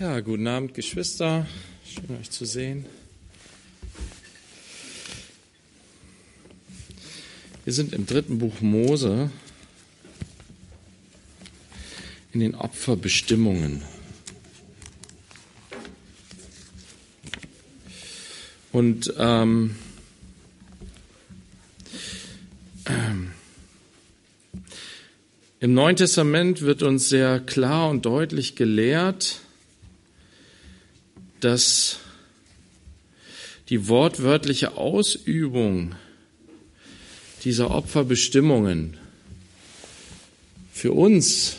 Ja, guten Abend, Geschwister. Schön euch zu sehen. Wir sind im dritten Buch Mose in den Opferbestimmungen. Und ähm, ähm, im Neuen Testament wird uns sehr klar und deutlich gelehrt, dass die wortwörtliche Ausübung dieser Opferbestimmungen für uns,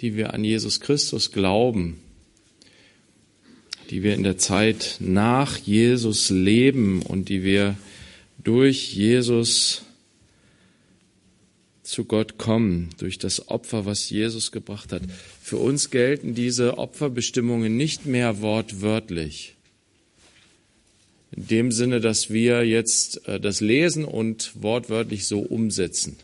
die wir an Jesus Christus glauben, die wir in der Zeit nach Jesus leben und die wir durch Jesus zu Gott kommen, durch das Opfer, was Jesus gebracht hat. Für uns gelten diese Opferbestimmungen nicht mehr wortwörtlich. In dem Sinne, dass wir jetzt äh, das lesen und wortwörtlich so umsetzen.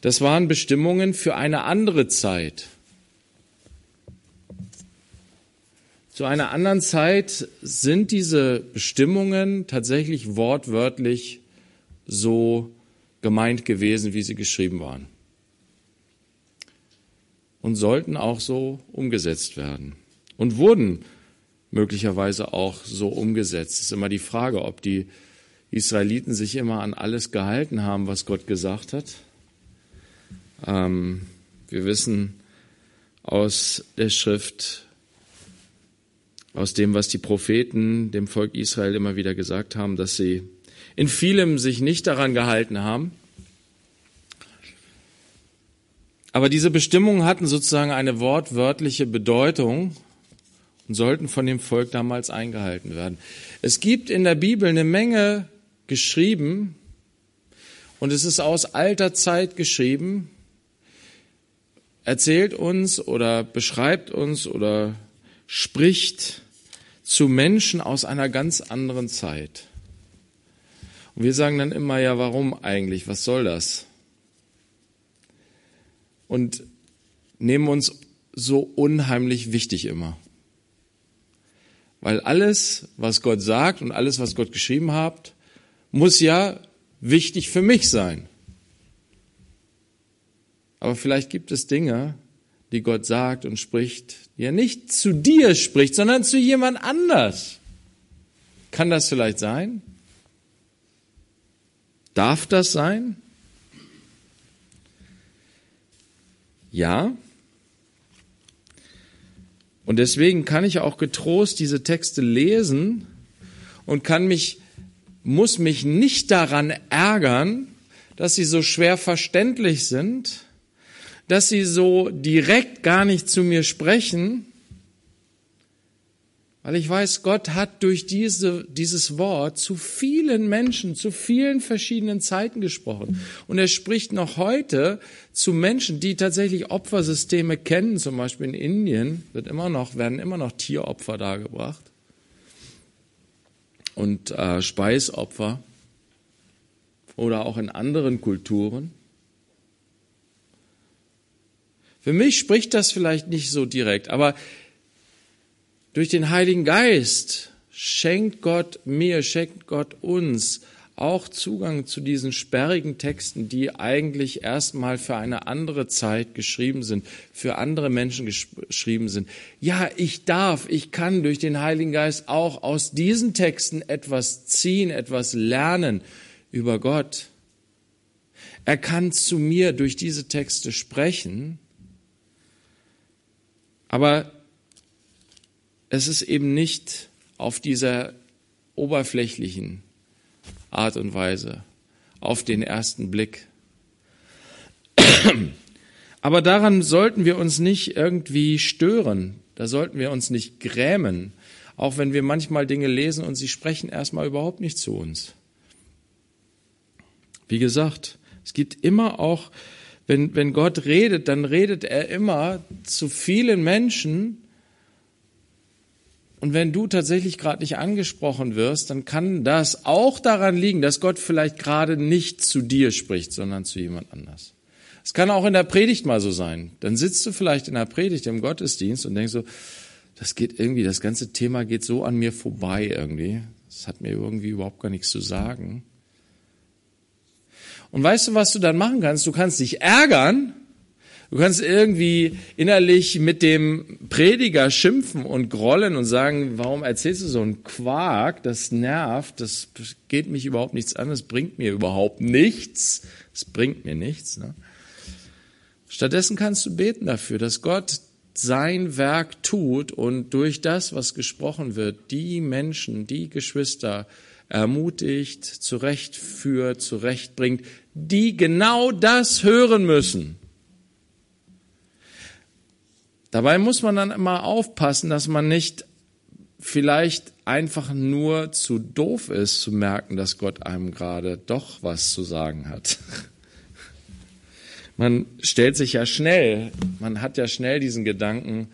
Das waren Bestimmungen für eine andere Zeit. Zu einer anderen Zeit sind diese Bestimmungen tatsächlich wortwörtlich so gemeint gewesen, wie sie geschrieben waren. Und sollten auch so umgesetzt werden. Und wurden möglicherweise auch so umgesetzt. Es ist immer die Frage, ob die Israeliten sich immer an alles gehalten haben, was Gott gesagt hat. Ähm, wir wissen aus der Schrift, aus dem, was die Propheten dem Volk Israel immer wieder gesagt haben, dass sie in vielem sich nicht daran gehalten haben. Aber diese Bestimmungen hatten sozusagen eine wortwörtliche Bedeutung und sollten von dem Volk damals eingehalten werden. Es gibt in der Bibel eine Menge geschrieben und es ist aus alter Zeit geschrieben, erzählt uns oder beschreibt uns oder spricht zu Menschen aus einer ganz anderen Zeit. Wir sagen dann immer, ja, warum eigentlich? Was soll das? Und nehmen uns so unheimlich wichtig immer. Weil alles, was Gott sagt und alles, was Gott geschrieben hat, muss ja wichtig für mich sein. Aber vielleicht gibt es Dinge, die Gott sagt und spricht, die er nicht zu dir spricht, sondern zu jemand anders. Kann das vielleicht sein? Darf das sein? Ja. Und deswegen kann ich auch getrost diese Texte lesen und kann mich, muss mich nicht daran ärgern, dass sie so schwer verständlich sind, dass sie so direkt gar nicht zu mir sprechen, weil ich weiß, Gott hat durch diese, dieses Wort zu vielen Menschen, zu vielen verschiedenen Zeiten gesprochen. Und er spricht noch heute zu Menschen, die tatsächlich Opfersysteme kennen. Zum Beispiel in Indien wird immer noch, werden immer noch Tieropfer dargebracht. Und äh, Speisopfer. Oder auch in anderen Kulturen. Für mich spricht das vielleicht nicht so direkt, aber durch den Heiligen Geist schenkt Gott mir, schenkt Gott uns auch Zugang zu diesen sperrigen Texten, die eigentlich erstmal für eine andere Zeit geschrieben sind, für andere Menschen geschrieben sind. Ja, ich darf, ich kann durch den Heiligen Geist auch aus diesen Texten etwas ziehen, etwas lernen über Gott. Er kann zu mir durch diese Texte sprechen, aber es ist eben nicht auf dieser oberflächlichen Art und Weise, auf den ersten Blick. Aber daran sollten wir uns nicht irgendwie stören, da sollten wir uns nicht grämen, auch wenn wir manchmal Dinge lesen und sie sprechen erstmal überhaupt nicht zu uns. Wie gesagt, es gibt immer auch, wenn, wenn Gott redet, dann redet er immer zu vielen Menschen, und wenn du tatsächlich gerade nicht angesprochen wirst, dann kann das auch daran liegen, dass Gott vielleicht gerade nicht zu dir spricht, sondern zu jemand anders. Es kann auch in der Predigt mal so sein. Dann sitzt du vielleicht in der Predigt im Gottesdienst und denkst so, das geht irgendwie, das ganze Thema geht so an mir vorbei irgendwie. Das hat mir irgendwie überhaupt gar nichts zu sagen. Und weißt du, was du dann machen kannst? Du kannst dich ärgern. Du kannst irgendwie innerlich mit dem Prediger schimpfen und grollen und sagen, warum erzählst du so einen Quark? Das nervt, das geht mich überhaupt nichts an, das bringt mir überhaupt nichts. Das bringt mir nichts. Ne? Stattdessen kannst du beten dafür, dass Gott sein Werk tut und durch das, was gesprochen wird, die Menschen, die Geschwister ermutigt, zurechtführt, zurechtbringt, die genau das hören müssen. Dabei muss man dann immer aufpassen, dass man nicht vielleicht einfach nur zu doof ist, zu merken, dass Gott einem gerade doch was zu sagen hat. Man stellt sich ja schnell, man hat ja schnell diesen Gedanken,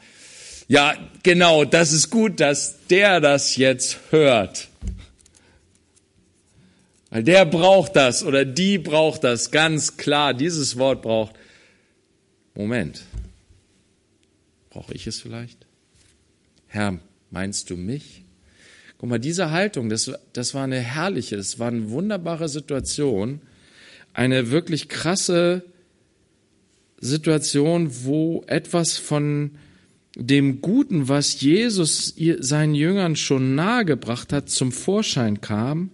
ja, genau, das ist gut, dass der das jetzt hört. Weil der braucht das oder die braucht das ganz klar. Dieses Wort braucht. Moment. Brauche ich es vielleicht? Herr, meinst du mich? Guck mal, diese Haltung, das, das war eine herrliche, das war eine wunderbare Situation, eine wirklich krasse Situation, wo etwas von dem Guten, was Jesus seinen Jüngern schon nahegebracht hat, zum Vorschein kam.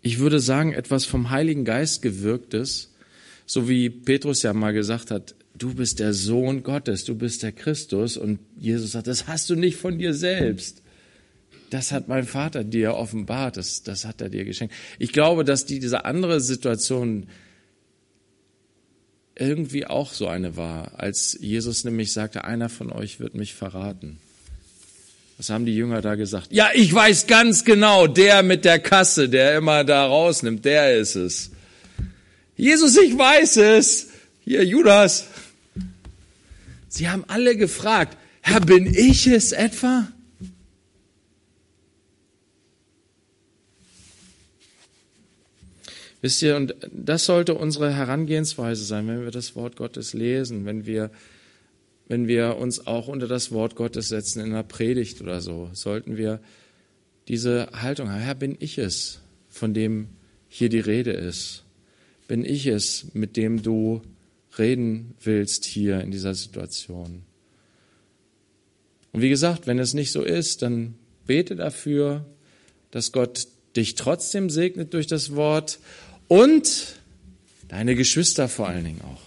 Ich würde sagen, etwas vom Heiligen Geist gewirktes, so wie Petrus ja mal gesagt hat, du bist der Sohn Gottes, du bist der Christus. Und Jesus sagt, das hast du nicht von dir selbst. Das hat mein Vater dir offenbart, das, das hat er dir geschenkt. Ich glaube, dass die, diese andere Situation irgendwie auch so eine war, als Jesus nämlich sagte, einer von euch wird mich verraten. Was haben die Jünger da gesagt? Ja, ich weiß ganz genau, der mit der Kasse, der immer da rausnimmt, der ist es. Jesus, ich weiß es. Hier, Judas. Sie haben alle gefragt, Herr, bin ich es etwa? Wisst ihr, und das sollte unsere Herangehensweise sein, wenn wir das Wort Gottes lesen, wenn wir, wenn wir uns auch unter das Wort Gottes setzen in einer Predigt oder so, sollten wir diese Haltung haben. Herr, bin ich es, von dem hier die Rede ist? Bin ich es, mit dem du reden willst hier in dieser Situation? Und wie gesagt, wenn es nicht so ist, dann bete dafür, dass Gott dich trotzdem segnet durch das Wort und deine Geschwister vor allen Dingen auch.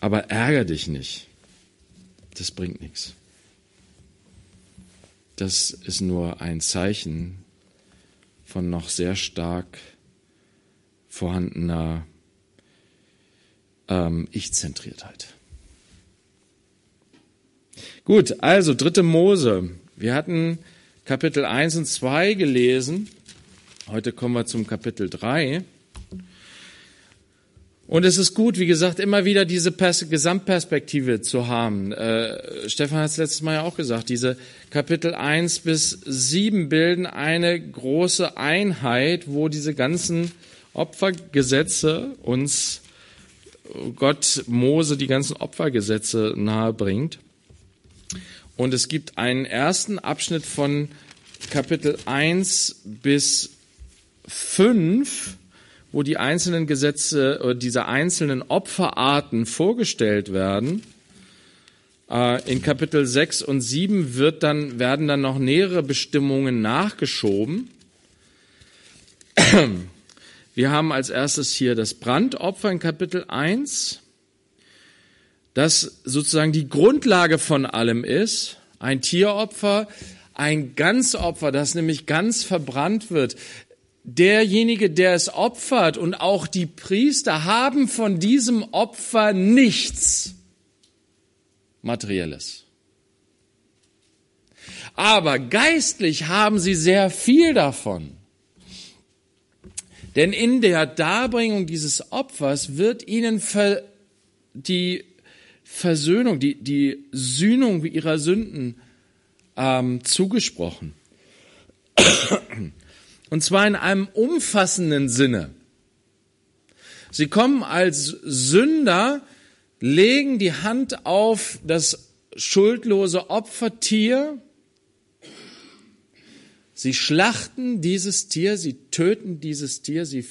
Aber ärger dich nicht. Das bringt nichts. Das ist nur ein Zeichen von noch sehr stark vorhandener ähm, Ich-Zentriertheit. Gut, also dritte Mose. Wir hatten Kapitel 1 und 2 gelesen. Heute kommen wir zum Kapitel 3. Und es ist gut, wie gesagt, immer wieder diese Pers Gesamtperspektive zu haben. Äh, Stefan hat es letztes Mal ja auch gesagt, diese Kapitel 1 bis 7 bilden eine große Einheit, wo diese ganzen Opfergesetze uns Gott Mose die ganzen Opfergesetze nahe bringt. Und es gibt einen ersten Abschnitt von Kapitel 1 bis 5, wo die einzelnen Gesetze oder diese einzelnen Opferarten vorgestellt werden. Äh, in Kapitel 6 und 7 wird dann, werden dann noch nähere Bestimmungen nachgeschoben. Wir haben als erstes hier das Brandopfer in Kapitel 1, das sozusagen die Grundlage von allem ist. Ein Tieropfer, ein Ganzopfer, das nämlich ganz verbrannt wird derjenige, der es opfert und auch die Priester haben von diesem Opfer nichts Materielles. Aber geistlich haben sie sehr viel davon. Denn in der Darbringung dieses Opfers wird ihnen die Versöhnung, die, die Sühnung ihrer Sünden ähm, zugesprochen. Und zwar in einem umfassenden Sinne. Sie kommen als Sünder, legen die Hand auf das schuldlose Opfertier. Sie schlachten dieses Tier, sie töten dieses Tier, sie,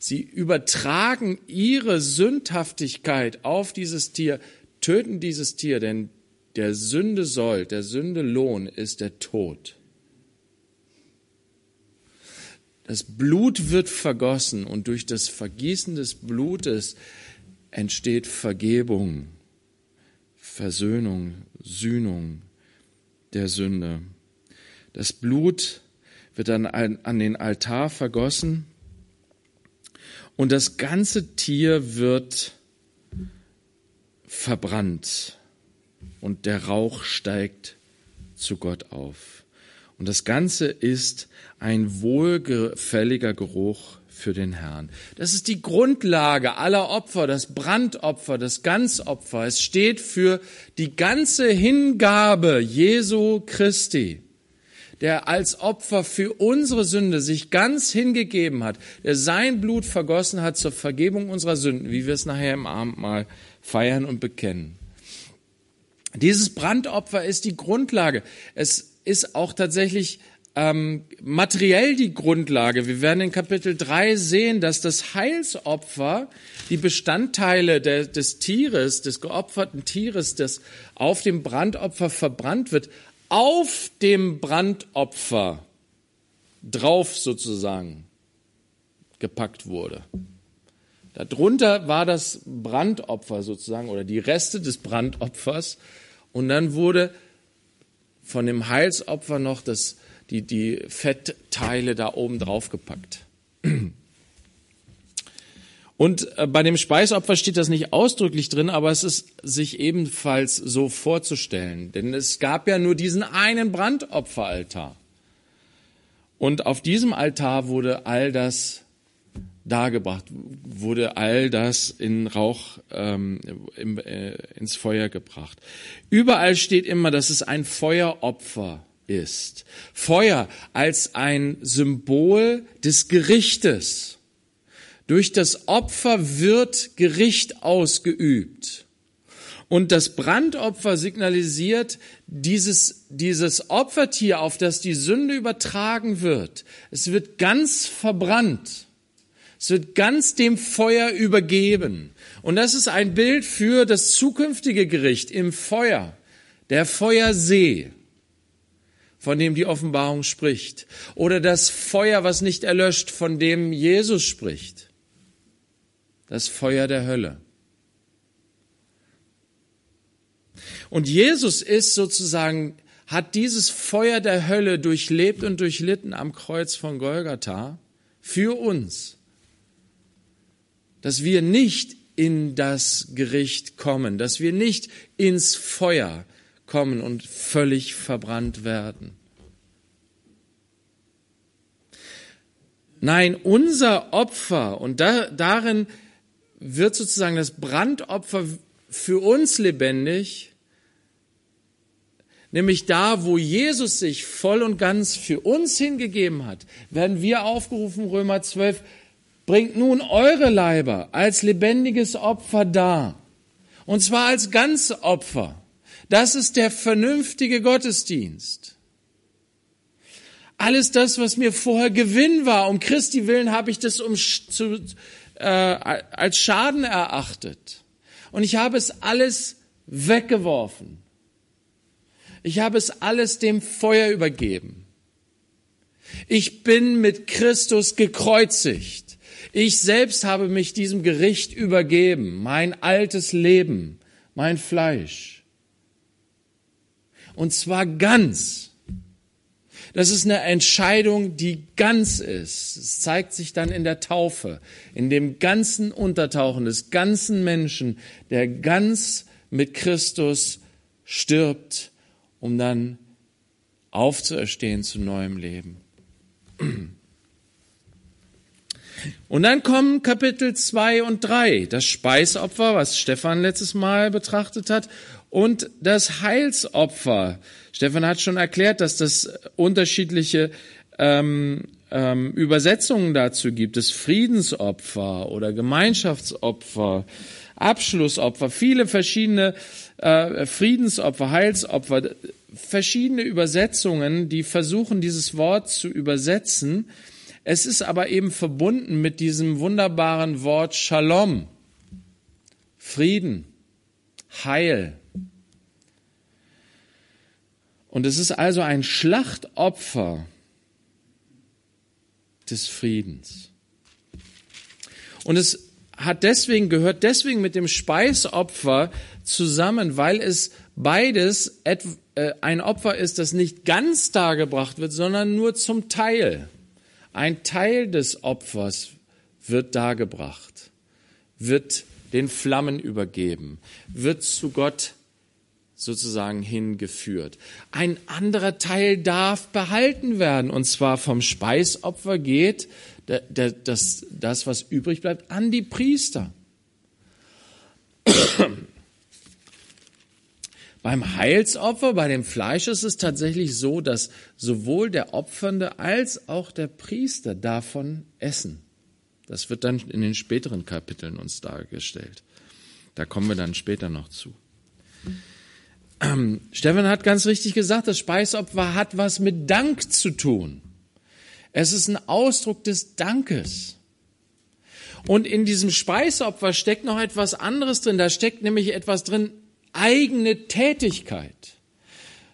sie übertragen ihre Sündhaftigkeit auf dieses Tier, töten dieses Tier, denn der Sünde Soll, der Sünde Lohn ist der Tod. Das Blut wird vergossen und durch das Vergießen des Blutes entsteht Vergebung, Versöhnung, Sühnung der Sünde. Das Blut wird dann an den Altar vergossen und das ganze Tier wird verbrannt und der Rauch steigt zu Gott auf. Und das Ganze ist ein wohlgefälliger Geruch für den Herrn. Das ist die Grundlage aller Opfer, das Brandopfer, das Ganzopfer. Es steht für die ganze Hingabe Jesu Christi, der als Opfer für unsere Sünde sich ganz hingegeben hat, der sein Blut vergossen hat zur Vergebung unserer Sünden, wie wir es nachher im Abendmahl feiern und bekennen. Dieses Brandopfer ist die Grundlage. Es ist auch tatsächlich ähm, materiell die Grundlage. Wir werden in Kapitel 3 sehen, dass das Heilsopfer, die Bestandteile der, des Tieres, des geopferten Tieres, das auf dem Brandopfer verbrannt wird, auf dem Brandopfer drauf sozusagen gepackt wurde. Darunter war das Brandopfer sozusagen oder die Reste des Brandopfers und dann wurde von dem Heilsopfer noch das, die, die Fettteile da oben drauf gepackt. Und äh, bei dem Speisopfer steht das nicht ausdrücklich drin, aber es ist sich ebenfalls so vorzustellen. Denn es gab ja nur diesen einen Brandopferaltar. Und auf diesem Altar wurde all das dargebracht, wurde all das in Rauch ähm, im, äh, ins Feuer gebracht. Überall steht immer, dass es ein Feueropfer ist. Feuer als ein Symbol des Gerichtes. Durch das Opfer wird Gericht ausgeübt. Und das Brandopfer signalisiert dieses, dieses Opfertier, auf das die Sünde übertragen wird. Es wird ganz verbrannt. Es wird ganz dem Feuer übergeben. Und das ist ein Bild für das zukünftige Gericht im Feuer, der Feuersee, von dem die Offenbarung spricht. Oder das Feuer, was nicht erlöscht, von dem Jesus spricht. Das Feuer der Hölle. Und Jesus ist sozusagen, hat dieses Feuer der Hölle durchlebt und durchlitten am Kreuz von Golgatha für uns dass wir nicht in das Gericht kommen, dass wir nicht ins Feuer kommen und völlig verbrannt werden. Nein, unser Opfer, und da, darin wird sozusagen das Brandopfer für uns lebendig, nämlich da, wo Jesus sich voll und ganz für uns hingegeben hat, werden wir aufgerufen, Römer 12, bringt nun eure Leiber als lebendiges Opfer dar. Und zwar als Ganzopfer. Das ist der vernünftige Gottesdienst. Alles das, was mir vorher Gewinn war, um Christi willen habe ich das um, zu, äh, als Schaden erachtet. Und ich habe es alles weggeworfen. Ich habe es alles dem Feuer übergeben. Ich bin mit Christus gekreuzigt. Ich selbst habe mich diesem Gericht übergeben, mein altes Leben, mein Fleisch. Und zwar ganz. Das ist eine Entscheidung, die ganz ist. Es zeigt sich dann in der Taufe, in dem ganzen Untertauchen des ganzen Menschen, der ganz mit Christus stirbt, um dann aufzuerstehen zu neuem Leben. Und dann kommen Kapitel 2 und 3, das Speisopfer, was Stefan letztes Mal betrachtet hat, und das Heilsopfer. Stefan hat schon erklärt, dass das unterschiedliche ähm, ähm, Übersetzungen dazu gibt es Friedensopfer oder Gemeinschaftsopfer, Abschlussopfer, viele verschiedene äh, Friedensopfer, Heilsopfer, verschiedene Übersetzungen, die versuchen, dieses Wort zu übersetzen. Es ist aber eben verbunden mit diesem wunderbaren Wort Shalom, Frieden, Heil. Und es ist also ein Schlachtopfer des Friedens. Und es hat deswegen, gehört deswegen mit dem Speisopfer zusammen, weil es beides äh, ein Opfer ist, das nicht ganz dargebracht wird, sondern nur zum Teil. Ein Teil des Opfers wird dargebracht, wird den Flammen übergeben, wird zu Gott sozusagen hingeführt. Ein anderer Teil darf behalten werden, und zwar vom Speisopfer geht das, das, was übrig bleibt, an die Priester. Beim Heilsopfer, bei dem Fleisch ist es tatsächlich so, dass sowohl der Opfernde als auch der Priester davon essen. Das wird dann in den späteren Kapiteln uns dargestellt. Da kommen wir dann später noch zu. Ähm, Stefan hat ganz richtig gesagt, das Speisopfer hat was mit Dank zu tun. Es ist ein Ausdruck des Dankes. Und in diesem Speisopfer steckt noch etwas anderes drin. Da steckt nämlich etwas drin, eigene Tätigkeit.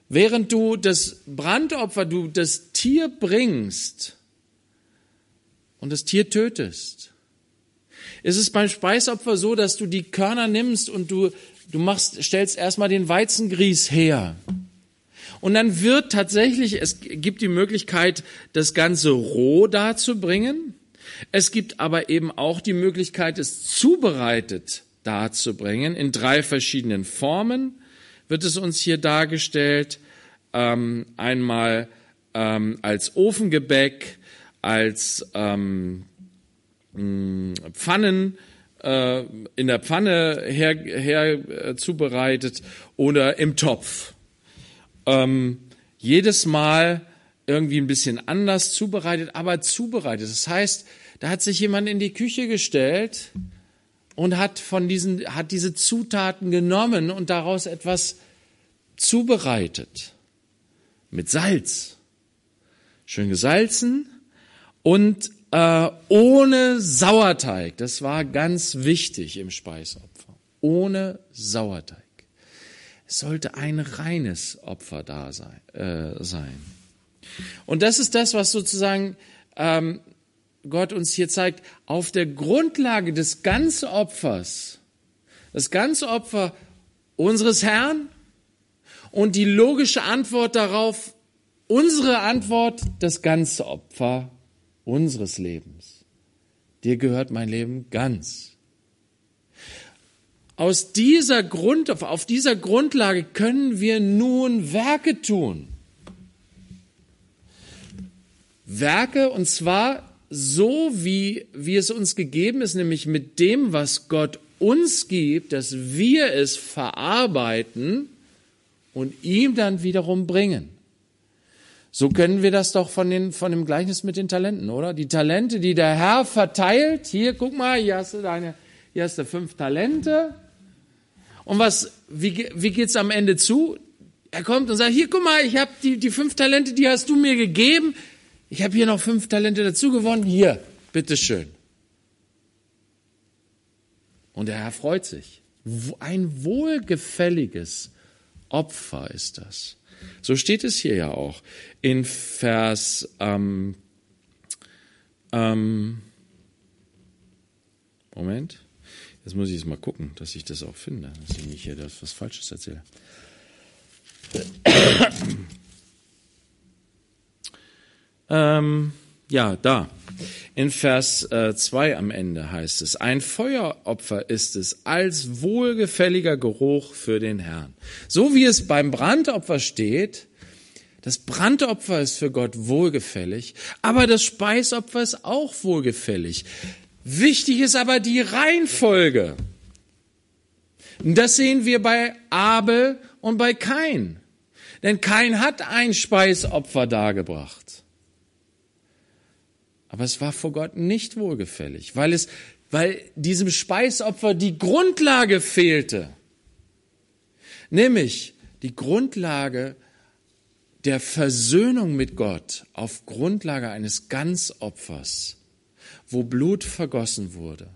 Während du das Brandopfer, du das Tier bringst und das Tier tötest, ist es beim Speisopfer so, dass du die Körner nimmst und du, du machst, stellst erstmal den Weizengrieß her. Und dann wird tatsächlich, es gibt die Möglichkeit, das Ganze roh darzubringen. Es gibt aber eben auch die Möglichkeit, es zubereitet darzubringen. In drei verschiedenen Formen wird es uns hier dargestellt. Ähm, einmal ähm, als Ofengebäck, als ähm, Pfannen, äh, in der Pfanne her, her äh, zubereitet oder im Topf ähm, jedes Mal irgendwie ein bisschen anders zubereitet, aber zubereitet. Das heißt, da hat sich jemand in die Küche gestellt und hat von diesen, hat diese Zutaten genommen und daraus etwas zubereitet. Mit Salz. Schön gesalzen und äh, ohne Sauerteig. Das war ganz wichtig im Speisopfer. Ohne Sauerteig. Es sollte ein reines Opfer da sein. Äh, sein. Und das ist das, was sozusagen ähm, Gott uns hier zeigt. Auf der Grundlage des ganzen Opfers, das ganze Opfer unseres Herrn und die logische Antwort darauf, unsere Antwort, das ganze Opfer unseres Lebens. Dir gehört mein Leben ganz. Aus dieser Grund, auf dieser Grundlage können wir nun Werke tun. Werke, und zwar so, wie, wie es uns gegeben ist, nämlich mit dem, was Gott uns gibt, dass wir es verarbeiten und ihm dann wiederum bringen. So können wir das doch von, den, von dem Gleichnis mit den Talenten, oder? Die Talente, die der Herr verteilt. Hier, guck mal, hier hast du deine, hier hast du fünf Talente. Und was, wie, wie geht's am Ende zu? Er kommt und sagt, hier, guck mal, ich habe die, die fünf Talente, die hast du mir gegeben. Ich habe hier noch fünf Talente dazu gewonnen. Hier, bitteschön. Und der Herr freut sich. Ein wohlgefälliges Opfer ist das. So steht es hier ja auch in Vers ähm, ähm, Moment. Jetzt muss ich es mal gucken, dass ich das auch finde, dass ich nicht hier das, was Falsches erzähle. ähm, ja, da. In Vers 2 äh, am Ende heißt es, ein Feueropfer ist es als wohlgefälliger Geruch für den Herrn. So wie es beim Brandopfer steht, das Brandopfer ist für Gott wohlgefällig, aber das Speisopfer ist auch wohlgefällig. Wichtig ist aber die Reihenfolge. Das sehen wir bei Abel und bei Kain. Denn Kain hat ein Speisopfer dargebracht. Aber es war vor Gott nicht wohlgefällig, weil es, weil diesem Speisopfer die Grundlage fehlte. Nämlich die Grundlage der Versöhnung mit Gott auf Grundlage eines Ganzopfers, wo Blut vergossen wurde.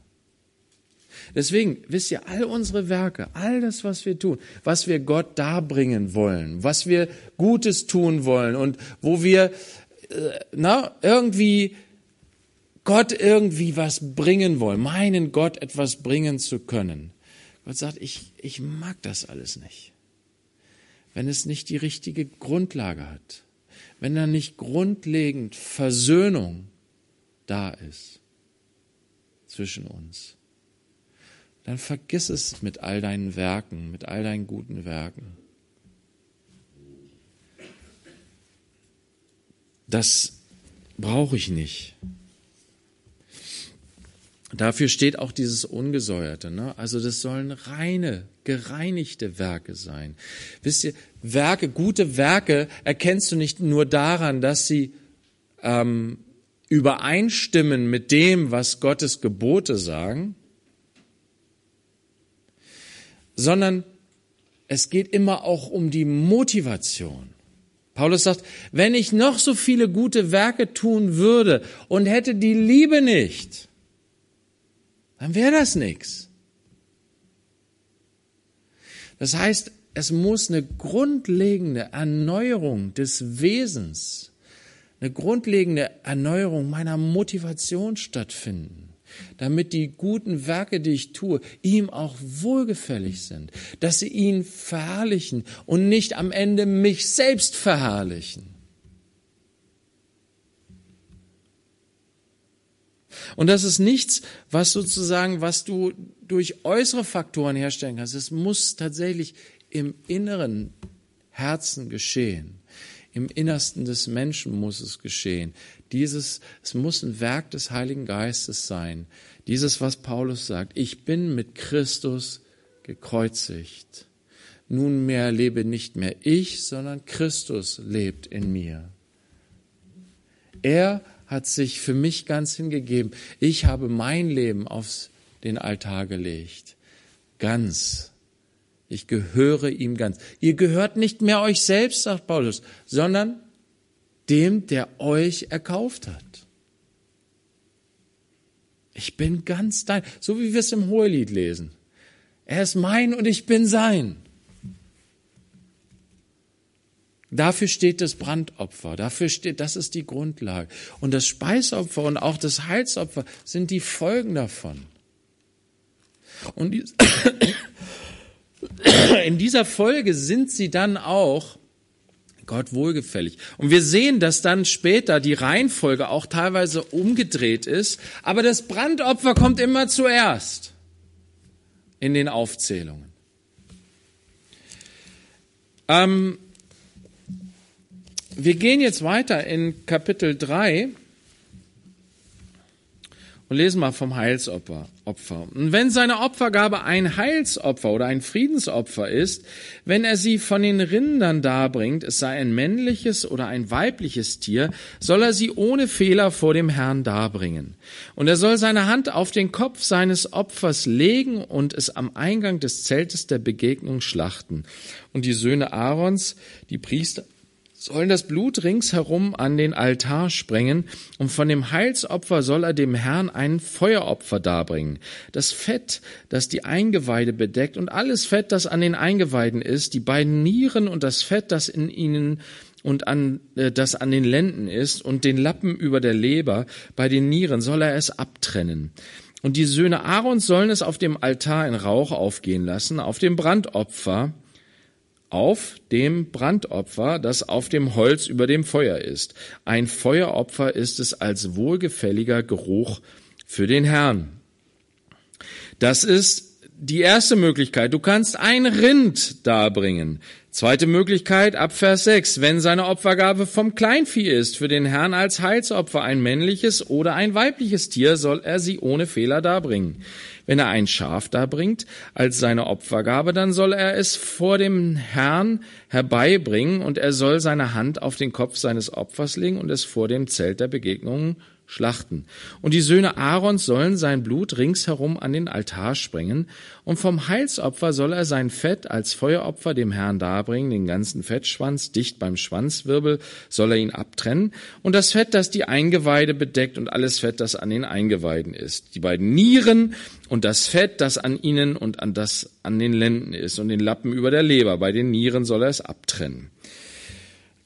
Deswegen, wisst ihr, all unsere Werke, all das, was wir tun, was wir Gott darbringen wollen, was wir Gutes tun wollen und wo wir äh, na, irgendwie Gott irgendwie was bringen wollen, meinen Gott etwas bringen zu können. Gott sagt, ich, ich mag das alles nicht. Wenn es nicht die richtige Grundlage hat, wenn da nicht grundlegend Versöhnung da ist zwischen uns dann vergiss es mit all deinen Werken, mit all deinen guten Werken. Das brauche ich nicht. Dafür steht auch dieses Ungesäuerte. Ne? Also das sollen reine, gereinigte Werke sein. Wisst ihr, Werke, gute Werke erkennst du nicht nur daran, dass sie ähm, übereinstimmen mit dem, was Gottes Gebote sagen, sondern es geht immer auch um die Motivation. Paulus sagt, wenn ich noch so viele gute Werke tun würde und hätte die Liebe nicht, dann wäre das nichts. Das heißt, es muss eine grundlegende Erneuerung des Wesens, eine grundlegende Erneuerung meiner Motivation stattfinden damit die guten Werke, die ich tue, ihm auch wohlgefällig sind, dass sie ihn verherrlichen und nicht am Ende mich selbst verherrlichen. Und das ist nichts, was sozusagen, was du durch äußere Faktoren herstellen kannst. Es muss tatsächlich im inneren Herzen geschehen. Im Innersten des Menschen muss es geschehen. Dieses, es muss ein Werk des Heiligen Geistes sein. Dieses, was Paulus sagt. Ich bin mit Christus gekreuzigt. Nunmehr lebe nicht mehr ich, sondern Christus lebt in mir. Er hat sich für mich ganz hingegeben. Ich habe mein Leben auf den Altar gelegt. Ganz. Ich gehöre ihm ganz. Ihr gehört nicht mehr euch selbst, sagt Paulus, sondern dem, der euch erkauft hat. Ich bin ganz dein, so wie wir es im Hohelied lesen. Er ist mein und ich bin sein. Dafür steht das Brandopfer, dafür steht, das ist die Grundlage. Und das Speisopfer und auch das Heilsopfer sind die Folgen davon. Und in dieser Folge sind sie dann auch Gott wohlgefällig. Und wir sehen, dass dann später die Reihenfolge auch teilweise umgedreht ist, aber das Brandopfer kommt immer zuerst in den Aufzählungen. Ähm, wir gehen jetzt weiter in Kapitel 3 und lesen mal vom Heilsopfer. Opfer. Und wenn seine Opfergabe ein Heilsopfer oder ein Friedensopfer ist, wenn er sie von den Rindern darbringt, es sei ein männliches oder ein weibliches Tier, soll er sie ohne Fehler vor dem Herrn darbringen. Und er soll seine Hand auf den Kopf seines Opfers legen und es am Eingang des Zeltes der Begegnung schlachten. Und die Söhne Aarons, die Priester, sollen das Blut ringsherum an den Altar sprengen, und von dem Heilsopfer soll er dem Herrn ein Feueropfer darbringen. Das Fett, das die Eingeweide bedeckt, und alles Fett, das an den Eingeweiden ist, die beiden Nieren und das Fett, das in ihnen und an äh, das an den Lenden ist und den Lappen über der Leber bei den Nieren soll er es abtrennen. Und die Söhne Aarons sollen es auf dem Altar in Rauch aufgehen lassen, auf dem Brandopfer auf dem Brandopfer, das auf dem Holz über dem Feuer ist. Ein Feueropfer ist es als wohlgefälliger Geruch für den Herrn. Das ist die erste Möglichkeit. Du kannst ein Rind darbringen. Zweite Möglichkeit ab Vers 6. Wenn seine Opfergabe vom Kleinvieh ist, für den Herrn als Heilsopfer ein männliches oder ein weibliches Tier, soll er sie ohne Fehler darbringen. Wenn er ein Schaf darbringt als seine Opfergabe, dann soll er es vor dem Herrn herbeibringen und er soll seine Hand auf den Kopf seines Opfers legen und es vor dem Zelt der Begegnung schlachten. Und die Söhne Aarons sollen sein Blut ringsherum an den Altar sprengen, und vom Heilsopfer soll er sein Fett als Feueropfer dem Herrn darbringen, den ganzen Fettschwanz, dicht beim Schwanzwirbel soll er ihn abtrennen, und das Fett, das die Eingeweide bedeckt, und alles Fett, das an den Eingeweiden ist, die beiden Nieren und das Fett, das an ihnen und an das an den Lenden ist, und den Lappen über der Leber, bei den Nieren soll er es abtrennen.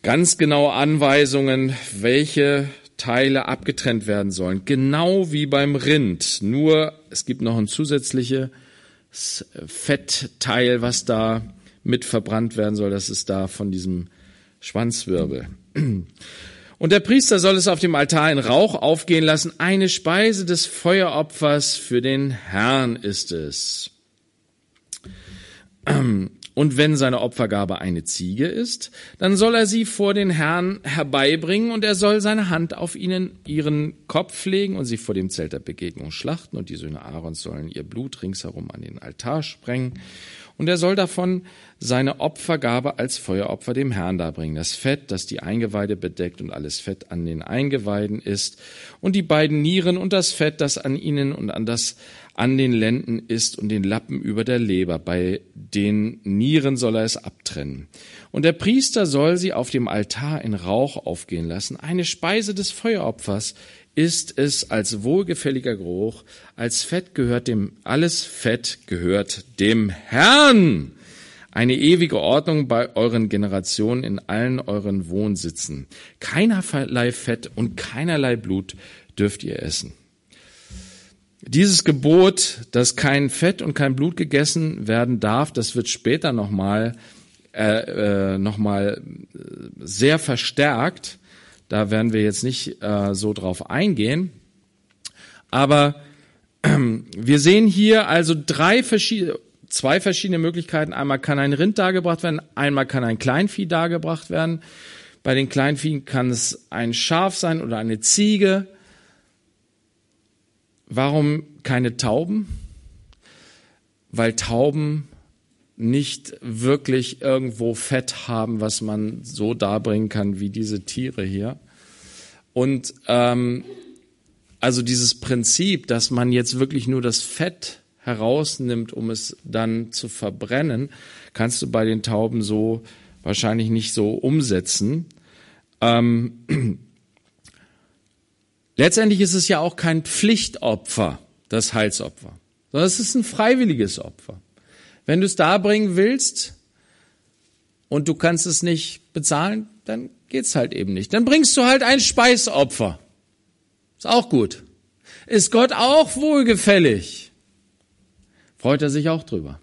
Ganz genaue Anweisungen, welche Teile abgetrennt werden sollen, genau wie beim Rind. Nur es gibt noch ein zusätzliches Fettteil, was da mit verbrannt werden soll. Das ist da von diesem Schwanzwirbel. Und der Priester soll es auf dem Altar in Rauch aufgehen lassen. Eine Speise des Feueropfers für den Herrn ist es. Und wenn seine Opfergabe eine Ziege ist, dann soll er sie vor den Herrn herbeibringen und er soll seine Hand auf ihnen ihren Kopf legen und sie vor dem Zelt der Begegnung schlachten. Und die Söhne Aarons sollen ihr Blut ringsherum an den Altar sprengen. Und er soll davon seine Opfergabe als Feueropfer dem Herrn darbringen. Das Fett, das die Eingeweide bedeckt und alles Fett an den Eingeweiden ist. Und die beiden Nieren und das Fett, das an ihnen und an das an den Lenden ist und den Lappen über der Leber. Bei den Nieren soll er es abtrennen. Und der Priester soll sie auf dem Altar in Rauch aufgehen lassen. Eine Speise des Feueropfers ist es als wohlgefälliger Geruch, als Fett gehört dem, alles Fett gehört dem Herrn. Eine ewige Ordnung bei euren Generationen in allen euren Wohnsitzen. Keinerlei Fett und keinerlei Blut dürft ihr essen. Dieses Gebot, dass kein Fett und kein Blut gegessen werden darf, das wird später nochmal äh, äh, noch sehr verstärkt. Da werden wir jetzt nicht äh, so drauf eingehen. Aber wir sehen hier also drei verschiedene, zwei verschiedene Möglichkeiten. Einmal kann ein Rind dargebracht werden, einmal kann ein Kleinvieh dargebracht werden. Bei den Kleinviehen kann es ein Schaf sein oder eine Ziege. Warum keine Tauben? Weil Tauben nicht wirklich irgendwo Fett haben, was man so darbringen kann wie diese Tiere hier. Und ähm, also dieses Prinzip, dass man jetzt wirklich nur das Fett herausnimmt, um es dann zu verbrennen, kannst du bei den Tauben so wahrscheinlich nicht so umsetzen. Ähm, Letztendlich ist es ja auch kein Pflichtopfer, das Heilsopfer, sondern es ist ein freiwilliges Opfer. Wenn du es darbringen willst und du kannst es nicht bezahlen, dann geht's halt eben nicht. Dann bringst du halt ein Speisopfer. Ist auch gut. Ist Gott auch wohlgefällig? Freut er sich auch drüber.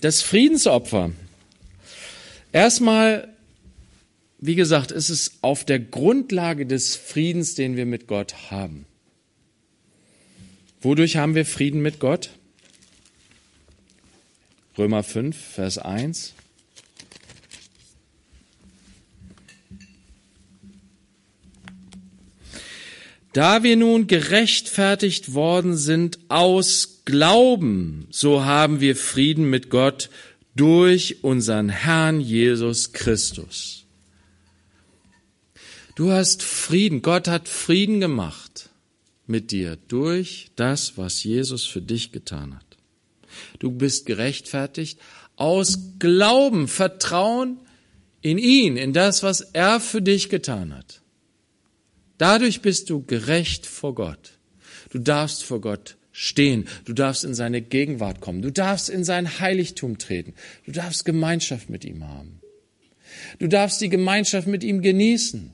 Das Friedensopfer. Erstmal wie gesagt, ist es auf der Grundlage des Friedens, den wir mit Gott haben. Wodurch haben wir Frieden mit Gott? Römer 5, Vers 1. Da wir nun gerechtfertigt worden sind aus Glauben, so haben wir Frieden mit Gott durch unseren Herrn Jesus Christus. Du hast Frieden. Gott hat Frieden gemacht mit dir durch das, was Jesus für dich getan hat. Du bist gerechtfertigt aus Glauben, Vertrauen in ihn, in das, was er für dich getan hat. Dadurch bist du gerecht vor Gott. Du darfst vor Gott stehen. Du darfst in seine Gegenwart kommen. Du darfst in sein Heiligtum treten. Du darfst Gemeinschaft mit ihm haben. Du darfst die Gemeinschaft mit ihm genießen.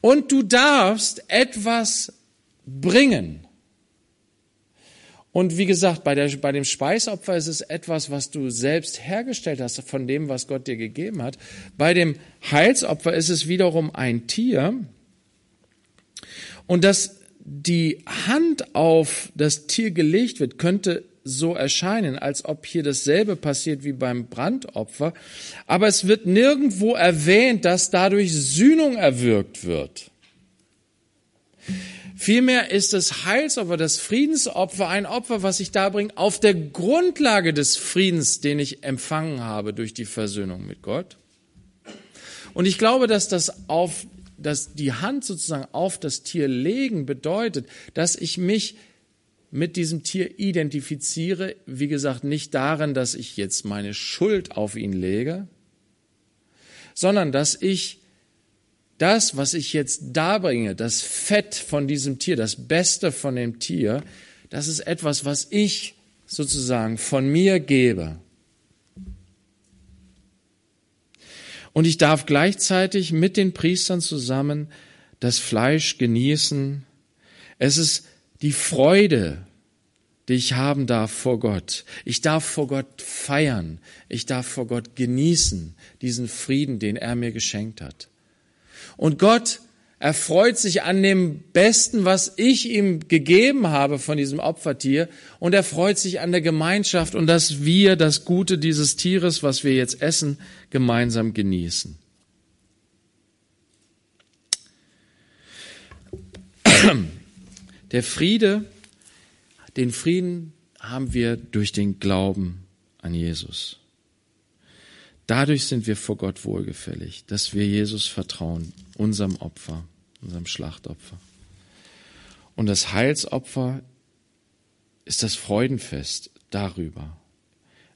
Und du darfst etwas bringen. Und wie gesagt, bei, der, bei dem Speisopfer ist es etwas, was du selbst hergestellt hast von dem, was Gott dir gegeben hat. Bei dem Heilsopfer ist es wiederum ein Tier. Und dass die Hand auf das Tier gelegt wird, könnte so erscheinen, als ob hier dasselbe passiert wie beim Brandopfer, aber es wird nirgendwo erwähnt, dass dadurch Sühnung erwirkt wird. Vielmehr ist das Heilsopfer, das Friedensopfer ein Opfer, was ich darbringe auf der Grundlage des Friedens, den ich empfangen habe durch die Versöhnung mit Gott. Und ich glaube, dass das auf dass die Hand sozusagen auf das Tier legen bedeutet, dass ich mich mit diesem Tier identifiziere, wie gesagt, nicht darin, dass ich jetzt meine Schuld auf ihn lege, sondern dass ich das, was ich jetzt darbringe, das Fett von diesem Tier, das Beste von dem Tier, das ist etwas, was ich sozusagen von mir gebe. Und ich darf gleichzeitig mit den Priestern zusammen das Fleisch genießen. Es ist die Freude, die ich haben darf vor Gott. Ich darf vor Gott feiern. Ich darf vor Gott genießen diesen Frieden, den er mir geschenkt hat. Und Gott er freut sich an dem Besten, was ich ihm gegeben habe von diesem Opfertier. Und er freut sich an der Gemeinschaft und dass wir das Gute dieses Tieres, was wir jetzt essen, gemeinsam genießen. Der Friede, den Frieden haben wir durch den Glauben an Jesus. Dadurch sind wir vor Gott wohlgefällig, dass wir Jesus vertrauen, unserem Opfer, unserem Schlachtopfer. Und das Heilsopfer ist das Freudenfest darüber.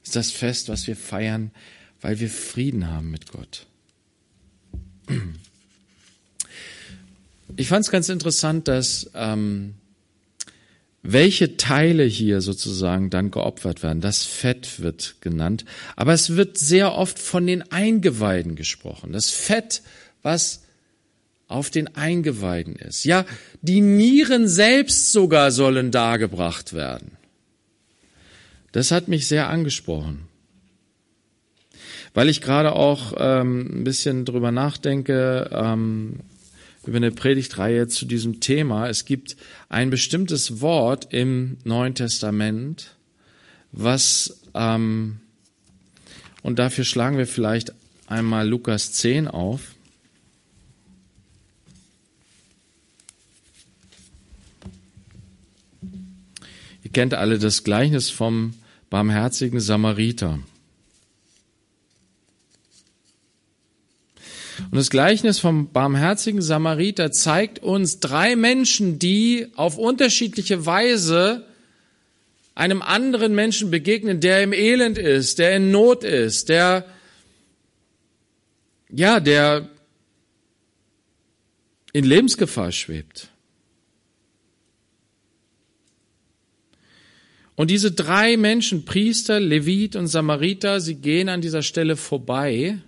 Ist das Fest, was wir feiern, weil wir Frieden haben mit Gott. Ich fand es ganz interessant, dass ähm, welche Teile hier sozusagen dann geopfert werden. Das Fett wird genannt, aber es wird sehr oft von den Eingeweiden gesprochen. Das Fett, was auf den Eingeweiden ist. Ja, die Nieren selbst sogar sollen dargebracht werden. Das hat mich sehr angesprochen, weil ich gerade auch ähm, ein bisschen drüber nachdenke, ähm, über eine Predigtreihe zu diesem Thema. Es gibt ein bestimmtes Wort im Neuen Testament, was, ähm, und dafür schlagen wir vielleicht einmal Lukas 10 auf. Ihr kennt alle das Gleichnis vom barmherzigen Samariter. Und das Gleichnis vom barmherzigen Samariter zeigt uns drei Menschen, die auf unterschiedliche Weise einem anderen Menschen begegnen, der im Elend ist, der in Not ist, der, ja, der in Lebensgefahr schwebt. Und diese drei Menschen, Priester, Levit und Samariter, sie gehen an dieser Stelle vorbei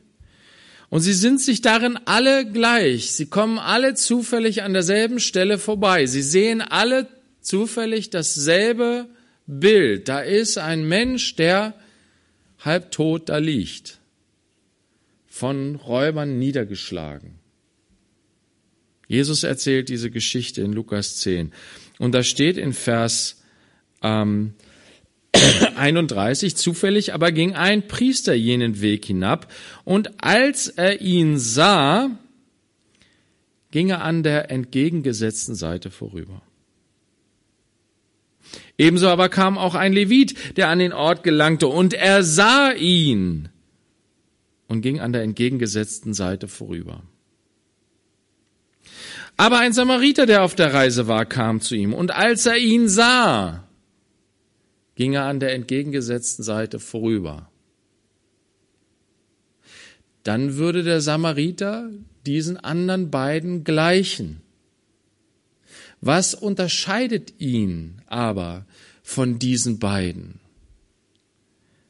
und sie sind sich darin alle gleich. Sie kommen alle zufällig an derselben Stelle vorbei. Sie sehen alle zufällig dasselbe Bild. Da ist ein Mensch, der halbtot da liegt, von Räubern niedergeschlagen. Jesus erzählt diese Geschichte in Lukas 10. Und da steht in Vers ähm, 31, zufällig aber ging ein Priester jenen Weg hinab, und als er ihn sah, ging er an der entgegengesetzten Seite vorüber. Ebenso aber kam auch ein Levit, der an den Ort gelangte, und er sah ihn und ging an der entgegengesetzten Seite vorüber. Aber ein Samariter, der auf der Reise war, kam zu ihm, und als er ihn sah, ging er an der entgegengesetzten Seite vorüber. Dann würde der Samariter diesen anderen beiden gleichen. Was unterscheidet ihn aber von diesen beiden?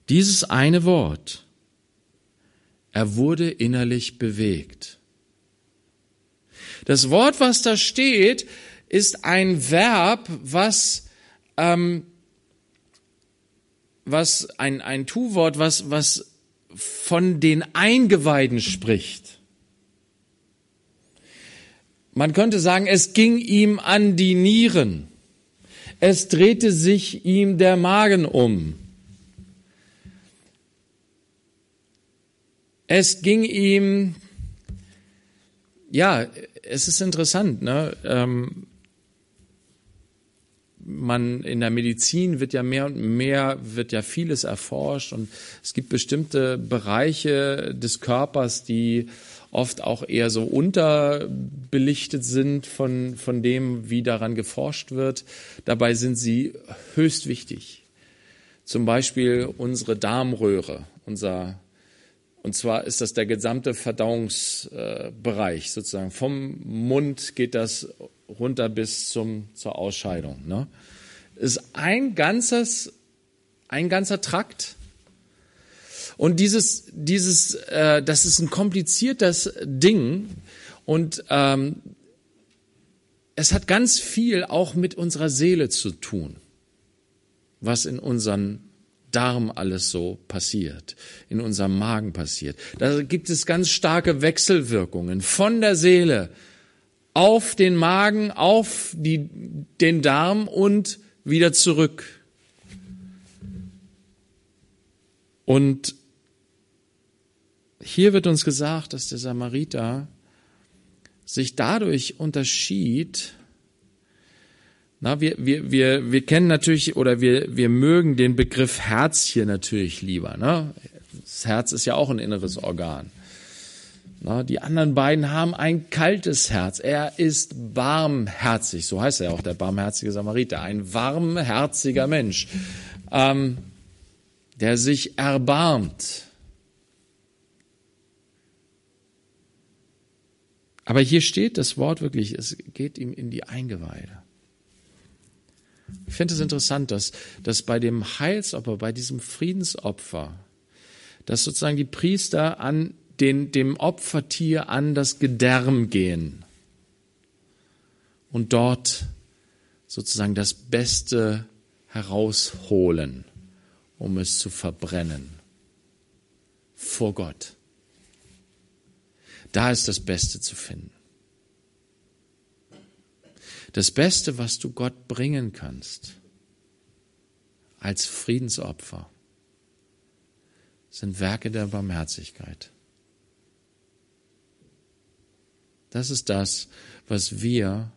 Dieses eine Wort. Er wurde innerlich bewegt. Das Wort, was da steht, ist ein Verb, was ähm, was ein, ein Tu-Wort, was, was von den Eingeweiden spricht. Man könnte sagen, es ging ihm an die Nieren. Es drehte sich ihm der Magen um. Es ging ihm, ja, es ist interessant, ne? Ähm, man in der Medizin wird ja mehr und mehr, wird ja vieles erforscht und es gibt bestimmte Bereiche des Körpers, die oft auch eher so unterbelichtet sind von, von dem, wie daran geforscht wird. Dabei sind sie höchst wichtig. Zum Beispiel unsere Darmröhre, unser und zwar ist das der gesamte Verdauungsbereich sozusagen. Vom Mund geht das runter bis zum, zur Ausscheidung. Ne? Ist ein ganzes, ein ganzer Trakt. Und dieses, dieses, äh, das ist ein kompliziertes Ding. Und ähm, es hat ganz viel auch mit unserer Seele zu tun, was in unseren Darm alles so passiert, in unserem Magen passiert. Da gibt es ganz starke Wechselwirkungen von der Seele auf den Magen, auf die, den Darm und wieder zurück. Und hier wird uns gesagt, dass der Samariter sich dadurch unterschied, na, wir, wir, wir, wir kennen natürlich oder wir, wir mögen den Begriff Herz hier natürlich lieber. Ne? Das Herz ist ja auch ein inneres Organ. Die anderen beiden haben ein kaltes Herz. Er ist barmherzig, so heißt er auch, der barmherzige Samariter. Ein warmherziger Mensch, ähm, der sich erbarmt. Aber hier steht das Wort wirklich, es geht ihm in die Eingeweide. Ich finde es interessant, dass, dass bei dem Heilsopfer, bei diesem Friedensopfer, dass sozusagen die Priester an den, dem Opfertier an das Gedärm gehen und dort sozusagen das Beste herausholen, um es zu verbrennen vor Gott. Da ist das Beste zu finden. Das Beste, was du Gott bringen kannst als Friedensopfer, sind Werke der Barmherzigkeit. Das ist das, was wir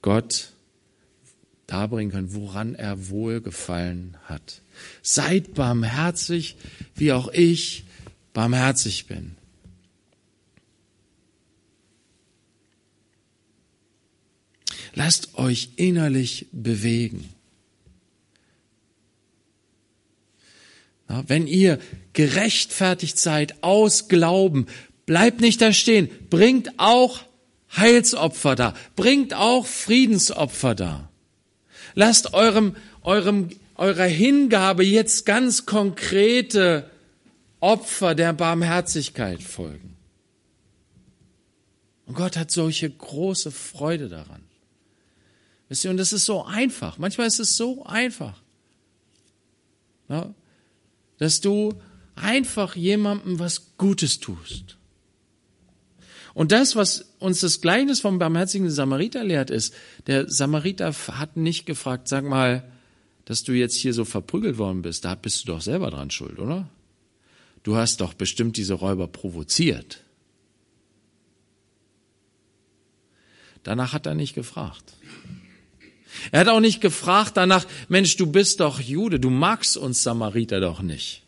Gott darbringen können, woran er wohlgefallen hat. Seid barmherzig, wie auch ich barmherzig bin. Lasst euch innerlich bewegen. Wenn ihr gerechtfertigt seid aus Glauben, bleibt nicht da stehen, bringt auch Heilsopfer da, bringt auch Friedensopfer da. Lasst eurem, eurem, eurer Hingabe jetzt ganz konkrete Opfer der Barmherzigkeit folgen. Und Gott hat solche große Freude daran. Wisst ihr, und das ist so einfach. Manchmal ist es so einfach. Dass du einfach jemandem was Gutes tust. Und das, was uns das Gleichnis vom barmherzigen Samariter lehrt, ist, der Samariter hat nicht gefragt, sag mal, dass du jetzt hier so verprügelt worden bist, da bist du doch selber dran schuld, oder? Du hast doch bestimmt diese Räuber provoziert. Danach hat er nicht gefragt. Er hat auch nicht gefragt danach, Mensch, du bist doch Jude, du magst uns Samariter doch nicht.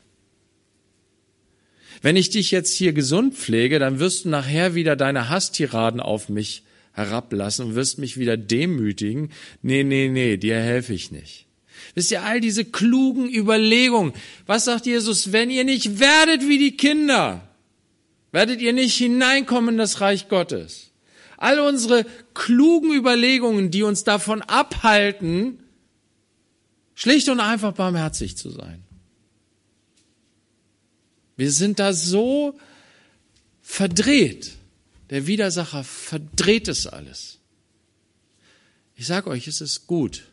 Wenn ich dich jetzt hier gesund pflege, dann wirst du nachher wieder deine Hasstiraden auf mich herablassen und wirst mich wieder demütigen. Nee, nee, nee, dir helfe ich nicht. Wisst ihr, all diese klugen Überlegungen. Was sagt Jesus? Wenn ihr nicht werdet wie die Kinder, werdet ihr nicht hineinkommen in das Reich Gottes. All unsere klugen Überlegungen, die uns davon abhalten, schlicht und einfach barmherzig zu sein. Wir sind da so verdreht. Der Widersacher verdreht es alles. Ich sage euch, es ist gut,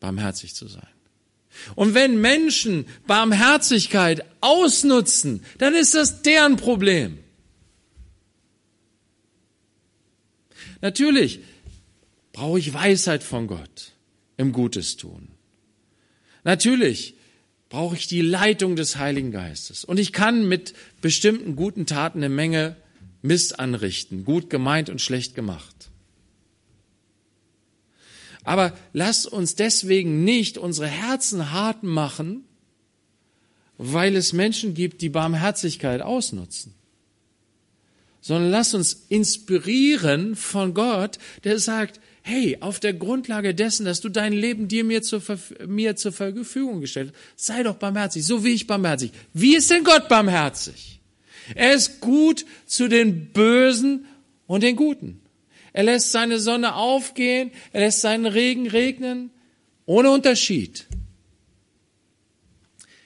barmherzig zu sein. Und wenn Menschen Barmherzigkeit ausnutzen, dann ist das deren Problem. Natürlich brauche ich Weisheit von Gott im Gutes tun. Natürlich brauche ich die Leitung des Heiligen Geistes. Und ich kann mit bestimmten guten Taten eine Menge Mist anrichten, gut gemeint und schlecht gemacht. Aber lasst uns deswegen nicht unsere Herzen hart machen, weil es Menschen gibt, die Barmherzigkeit ausnutzen. Sondern lasst uns inspirieren von Gott, der sagt, hey, auf der Grundlage dessen, dass du dein Leben dir mir zur, mir zur Verfügung gestellt hast, sei doch barmherzig, so wie ich barmherzig. Wie ist denn Gott barmherzig? Er ist gut zu den Bösen und den Guten. Er lässt seine Sonne aufgehen, er lässt seinen Regen regnen, ohne Unterschied.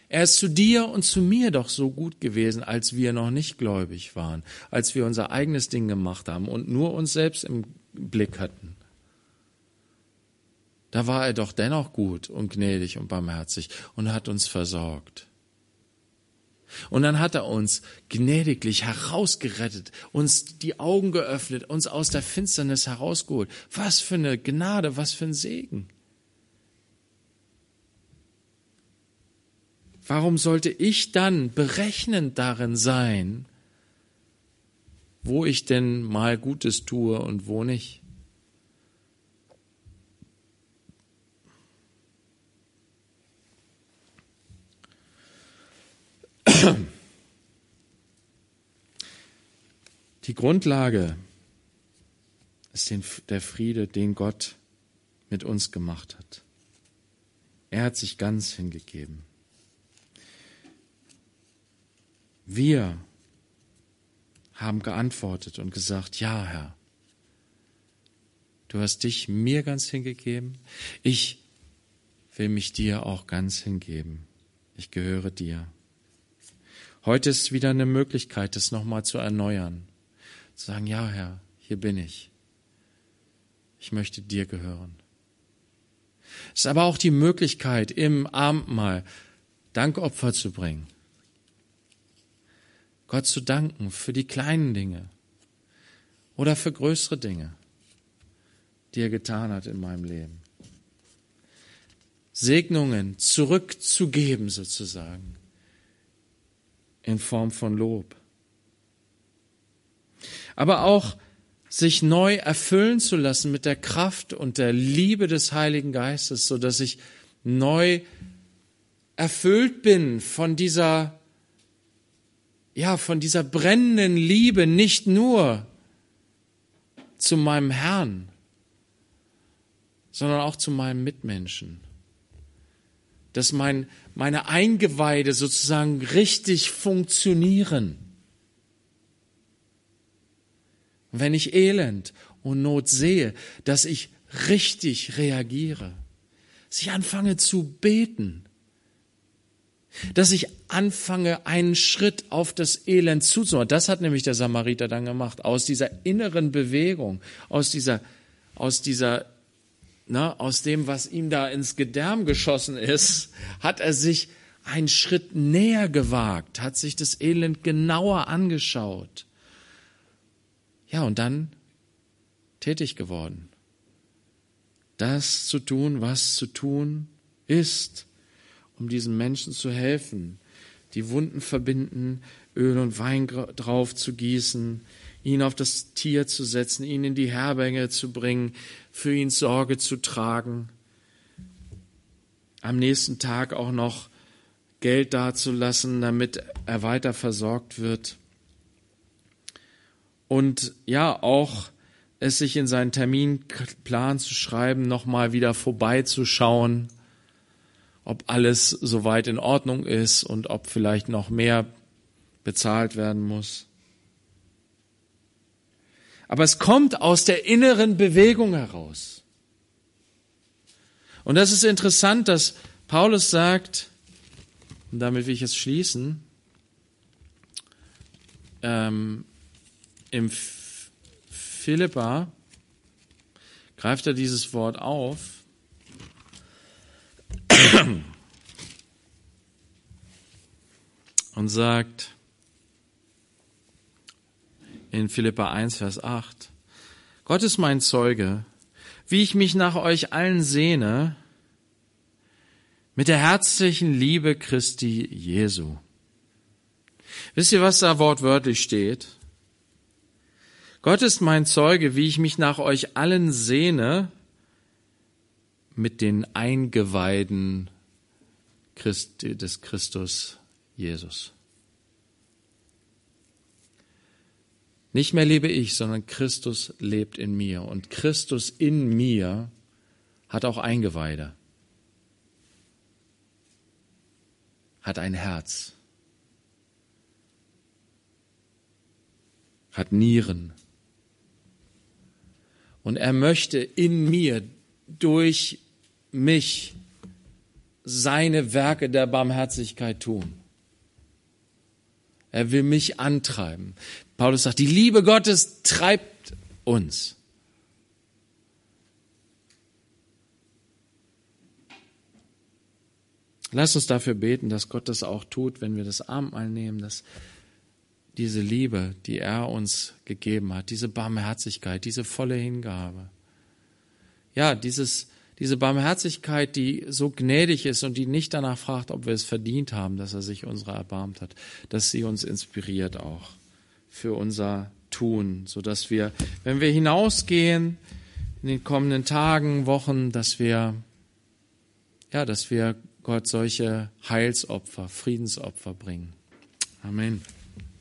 Er ist zu dir und zu mir doch so gut gewesen, als wir noch nicht gläubig waren, als wir unser eigenes Ding gemacht haben und nur uns selbst im Blick hatten. Da war er doch dennoch gut und gnädig und barmherzig und hat uns versorgt. Und dann hat er uns gnädiglich herausgerettet, uns die Augen geöffnet, uns aus der Finsternis herausgeholt. Was für eine Gnade, was für ein Segen. Warum sollte ich dann berechnend darin sein, wo ich denn mal Gutes tue und wo nicht? Die Grundlage ist der Friede, den Gott mit uns gemacht hat. Er hat sich ganz hingegeben. Wir haben geantwortet und gesagt, ja, Herr, du hast dich mir ganz hingegeben. Ich will mich dir auch ganz hingeben. Ich gehöre dir. Heute ist wieder eine Möglichkeit, das nochmal zu erneuern. Zu sagen, ja, Herr, hier bin ich. Ich möchte dir gehören. Es ist aber auch die Möglichkeit, im Abendmahl Dankopfer zu bringen. Gott zu danken für die kleinen Dinge oder für größere Dinge, die er getan hat in meinem Leben. Segnungen zurückzugeben sozusagen in Form von Lob. Aber auch sich neu erfüllen zu lassen mit der Kraft und der Liebe des Heiligen Geistes, so dass ich neu erfüllt bin von dieser, ja, von dieser brennenden Liebe, nicht nur zu meinem Herrn, sondern auch zu meinem Mitmenschen dass mein, meine Eingeweide sozusagen richtig funktionieren. wenn ich Elend und Not sehe, dass ich richtig reagiere, dass ich anfange zu beten, dass ich anfange, einen Schritt auf das Elend zuzumachen. Das hat nämlich der Samariter dann gemacht. Aus dieser inneren Bewegung, aus dieser, aus dieser na, aus dem, was ihm da ins Gedärm geschossen ist, hat er sich einen Schritt näher gewagt, hat sich das Elend genauer angeschaut. Ja, und dann tätig geworden. Das zu tun, was zu tun ist, um diesen Menschen zu helfen, die Wunden verbinden, Öl und Wein drauf zu gießen, ihn auf das Tier zu setzen, ihn in die Herberge zu bringen, für ihn Sorge zu tragen, am nächsten Tag auch noch Geld dazulassen, damit er weiter versorgt wird. Und ja, auch es sich in seinen Terminplan zu schreiben, nochmal wieder vorbeizuschauen, ob alles soweit in Ordnung ist und ob vielleicht noch mehr bezahlt werden muss. Aber es kommt aus der inneren Bewegung heraus. Und das ist interessant, dass Paulus sagt, und damit will ich es schließen, ähm, im Philippa greift er dieses Wort auf. und sagt, in Philippa 1, Vers 8. Gott ist mein Zeuge, wie ich mich nach euch allen sehne, mit der herzlichen Liebe Christi Jesu. Wisst ihr, was da wortwörtlich steht? Gott ist mein Zeuge, wie ich mich nach euch allen sehne, mit den Eingeweiden Christi, des Christus Jesus. Nicht mehr lebe ich, sondern Christus lebt in mir. Und Christus in mir hat auch Eingeweide, hat ein Herz, hat Nieren. Und er möchte in mir durch mich seine Werke der Barmherzigkeit tun. Er will mich antreiben. Paulus sagt, die Liebe Gottes treibt uns. Lass uns dafür beten, dass Gott das auch tut, wenn wir das Abendmahl nehmen, dass diese Liebe, die er uns gegeben hat, diese Barmherzigkeit, diese volle Hingabe, ja, dieses, diese Barmherzigkeit, die so gnädig ist und die nicht danach fragt, ob wir es verdient haben, dass er sich unserer erbarmt hat, dass sie uns inspiriert auch für unser Tun, so dass wir, wenn wir hinausgehen in den kommenden Tagen, Wochen, dass wir, ja, dass wir Gott solche Heilsopfer, Friedensopfer bringen. Amen.